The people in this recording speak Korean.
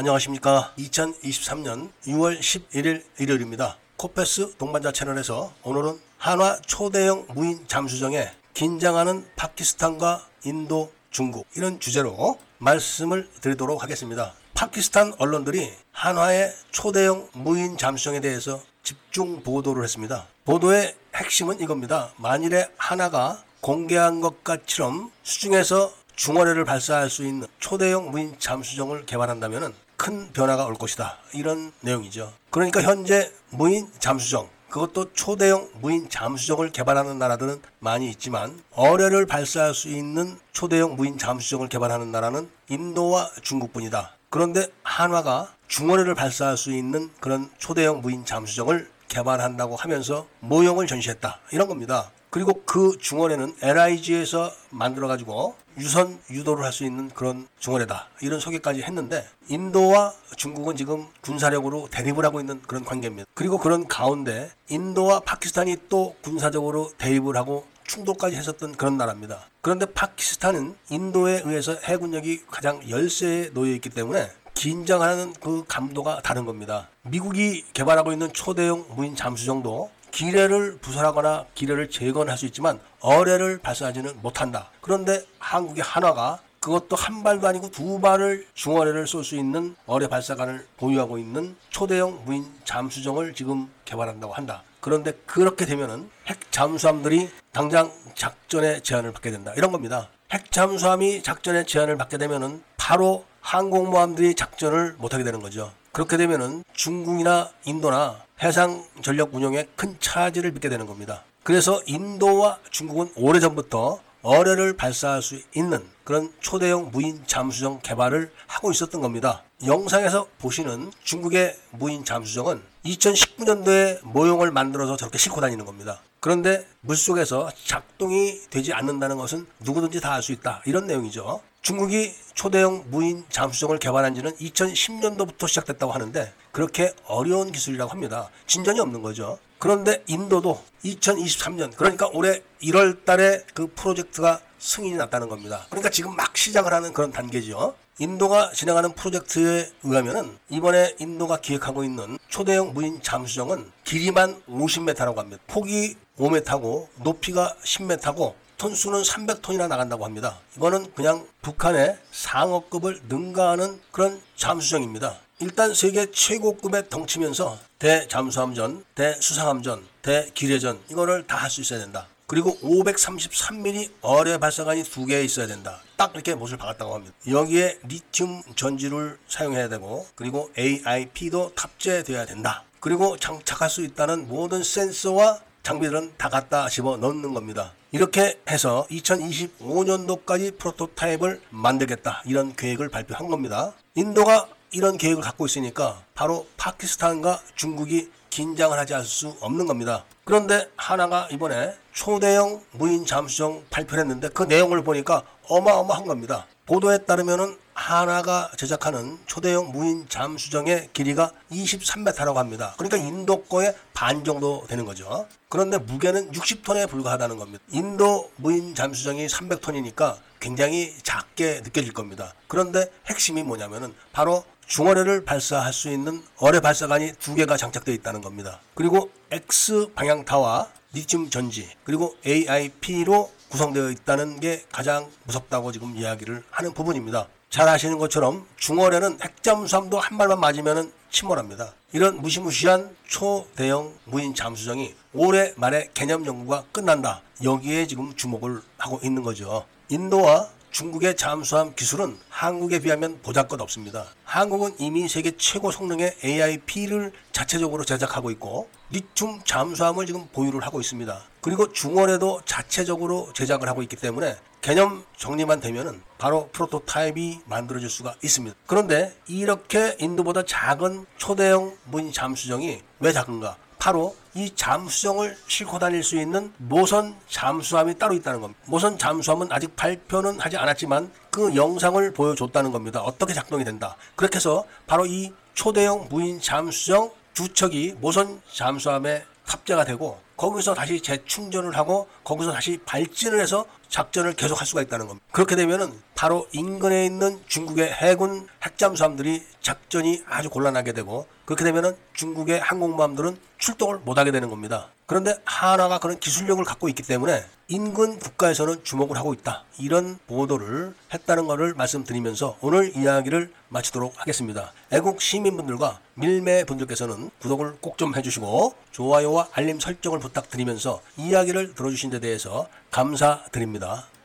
안녕하십니까. 2023년 6월 11일 일요일입니다. 코페스 동반자 채널에서 오늘은 한화 초대형 무인 잠수정에 긴장하는 파키스탄과 인도, 중국 이런 주제로 말씀을 드리도록 하겠습니다. 파키스탄 언론들이 한화의 초대형 무인 잠수정에 대해서 집중 보도를 했습니다. 보도의 핵심은 이겁니다. 만일에 하나가 공개한 것처럼 수중에서 중어뢰를 발사할 수 있는 초대형 무인 잠수정을 개발한다면 큰 변화가 올 것이다. 이런 내용이죠. 그러니까 현재 무인 잠수정, 그것도 초대형 무인 잠수정을 개발하는 나라들은 많이 있지만 어뢰를 발사할 수 있는 초대형 무인 잠수정을 개발하는 나라는 인도와 중국뿐이다. 그런데 한화가 중어뢰를 발사할 수 있는 그런 초대형 무인 잠수정을 개발한다고 하면서 모형을 전시했다. 이런 겁니다. 그리고 그 중원에는 LIG에서 만들어가지고 유선 유도를 할 수 있는 그런 중원에다 이런 소개까지 했는데 인도와 중국은 지금 군사력으로 대립을 하고 있는 그런 관계입니다. 그리고 그런 가운데 인도와 파키스탄이 또 군사적으로 대립을 하고 충돌까지 했었던 그런 나라입니다. 그런데 파키스탄은 인도에 의해서 해군력이 가장 열세에 놓여 있기 때문에 긴장하는 그 감도가 다른 겁니다. 미국이 개발하고 있는 초대형 무인 잠수정도 기뢰를 부설하거나 기뢰를 제거할 수 있지만 어뢰를 발사하지는 못한다. 그런데 한국의 한화가 그것도 한 발도 아니고 두 발을 중어뢰를 쏠 수 있는 어뢰 발사관을 보유하고 있는 초대형 무인 잠수정을 지금 개발한다고 한다. 그런데 그렇게 되면은 핵 잠수함들이 당장 작전의 제한을 받게 된다. 이런 겁니다. 핵 잠수함이 작전의 제한을 받게 되면은 바로 항공모함들이 작전을 못하게 되는 거죠. 그렇게 되면은 중국이나 인도나 해상 전력 운영에 큰 차질을 빚게 되는 겁니다. 그래서 인도와 중국은 오래전부터 어뢰를 발사할 수 있는 그런 초대형 무인 잠수정 개발을 하고 있었던 겁니다. 영상에서 보시는 중국의 무인 잠수정은 2019년도에 모형을 만들어서 저렇게 싣고 다니는 겁니다. 그런데 물속에서 작동이 되지 않는다는 것은 누구든지 다 알 수 있다. 이런 내용이죠. 중국이 초대형 무인 잠수정을 개발한 지는 2010년도부터 시작됐다고 하는데 그렇게 어려운 기술이라고 합니다. 진전이 없는 거죠. 그런데 인도도 2023년 그러니까 올해 1월 달에 그 프로젝트가 승인이 났다는 겁니다. 그러니까 지금 막 시작을 하는 그런 단계죠. 인도가 진행하는 프로젝트에 의하면은 이번에 인도가 기획하고 있는 초대형 무인 잠수정은 길이만 50m라고 합니다. 폭이 5m고 높이가 10m고 톤수는 300톤이나 나간다고 합니다. 이거는 그냥 북한의 상어급을 능가하는 그런 잠수정입니다. 일단 세계 최고급의 덩치면서 대잠수함전, 대수상함전, 대기뢰전 이거를 다 할 수 있어야 된다. 그리고 533mm 어뢰 발사관이 두 개 있어야 된다. 딱 이렇게 못을 박았다고 합니다. 여기에 리튬 전지를 사용해야 되고 그리고 AIP도 탑재돼야 된다. 그리고 장착할 수 있다는 모든 센서와 장비들은 다 갖다 집어 넣는 겁니다. 이렇게 해서 2025년도까지 프로토타입을 만들겠다 이런 계획을 발표한 겁니다. 인도가 이런 계획을 갖고 있으니까 바로 파키스탄과 중국이 긴장을 하지 않을 수 없는 겁니다. 그런데 하나가 이번에 초대형 무인 잠수정 발표를 했는데 그 내용을 보니까 어마어마한 겁니다. 보도에 따르면은 하나가 제작하는 초대형 무인 잠수정의 길이가 23m라고 합니다. 그러니까 인도 거의 반 정도 되는 거죠. 그런데 무게는 60톤에 불과하다는 겁니다. 인도 무인 잠수정이 300톤이니까 굉장히 작게 느껴질 겁니다. 그런데 핵심이 뭐냐면은 바로 중어뢰를 발사할 수 있는 어뢰 발사관이 두 개가 장착되어 있다는 겁니다. 그리고 X 방향타와 리튬 전지 그리고 AIP로 구성되어 있다는 게 가장 무섭다고 지금 이야기를 하는 부분입니다. 잘 아시는 것처럼 중어뢰는 핵잠수함도 한 발만 맞으면 침몰합니다. 이런 무시무시한 초대형 무인 잠수정이 올해 말에 개념 연구가 끝난다. 여기에 지금 주목을 하고 있는 거죠. 인도와 중국의 잠수함 기술은 한국에 비하면 보잘것 없습니다. 한국은 이미 세계 최고 성능의 AIP를 자체적으로 제작하고 있고 리튬 잠수함을 지금 보유를 하고 있습니다. 그리고 중원에도 자체적으로 제작을 하고 있기 때문에 개념 정리만 되면은 바로 프로토타입이 만들어질 수가 있습니다. 그런데 이렇게 인도보다 작은 초대형 무인 잠수정이 왜 작은가? 바로 이 잠수정을 싣고 다닐 수 있는 모선 잠수함이 따로 있다는 겁니다. 모선 잠수함은 아직 발표는 하지 않았지만 그 영상을 보여줬다는 겁니다. 어떻게 작동이 된다. 그렇게 해서 바로 이 초대형 무인 잠수정 두 척이 모선 잠수함에 탑재가 되고 거기서 다시 재충전을 하고 거기서 다시 발진을 해서 작전을 계속할 수가 있다는 겁니다. 그렇게 되면은 바로 인근에 있는 중국의 해군 핵잠수함들이 작전이 아주 곤란하게 되고 그렇게 되면은 중국의 항공모함들은 출동을 못하게 되는 겁니다. 그런데 하나가 그런 기술력을 갖고 있기 때문에 인근 국가에서는 주목을 하고 있다. 이런 보도를 했다는 것을 말씀드리면서 오늘 이야기를 마치도록 하겠습니다. 애국 시민분들과 밀매 분들께서는 구독을 꼭 좀 해주시고 좋아요와 알림 설정을 부탁드리면서 이야기를 들어주신 데 대해서 감사드립니다.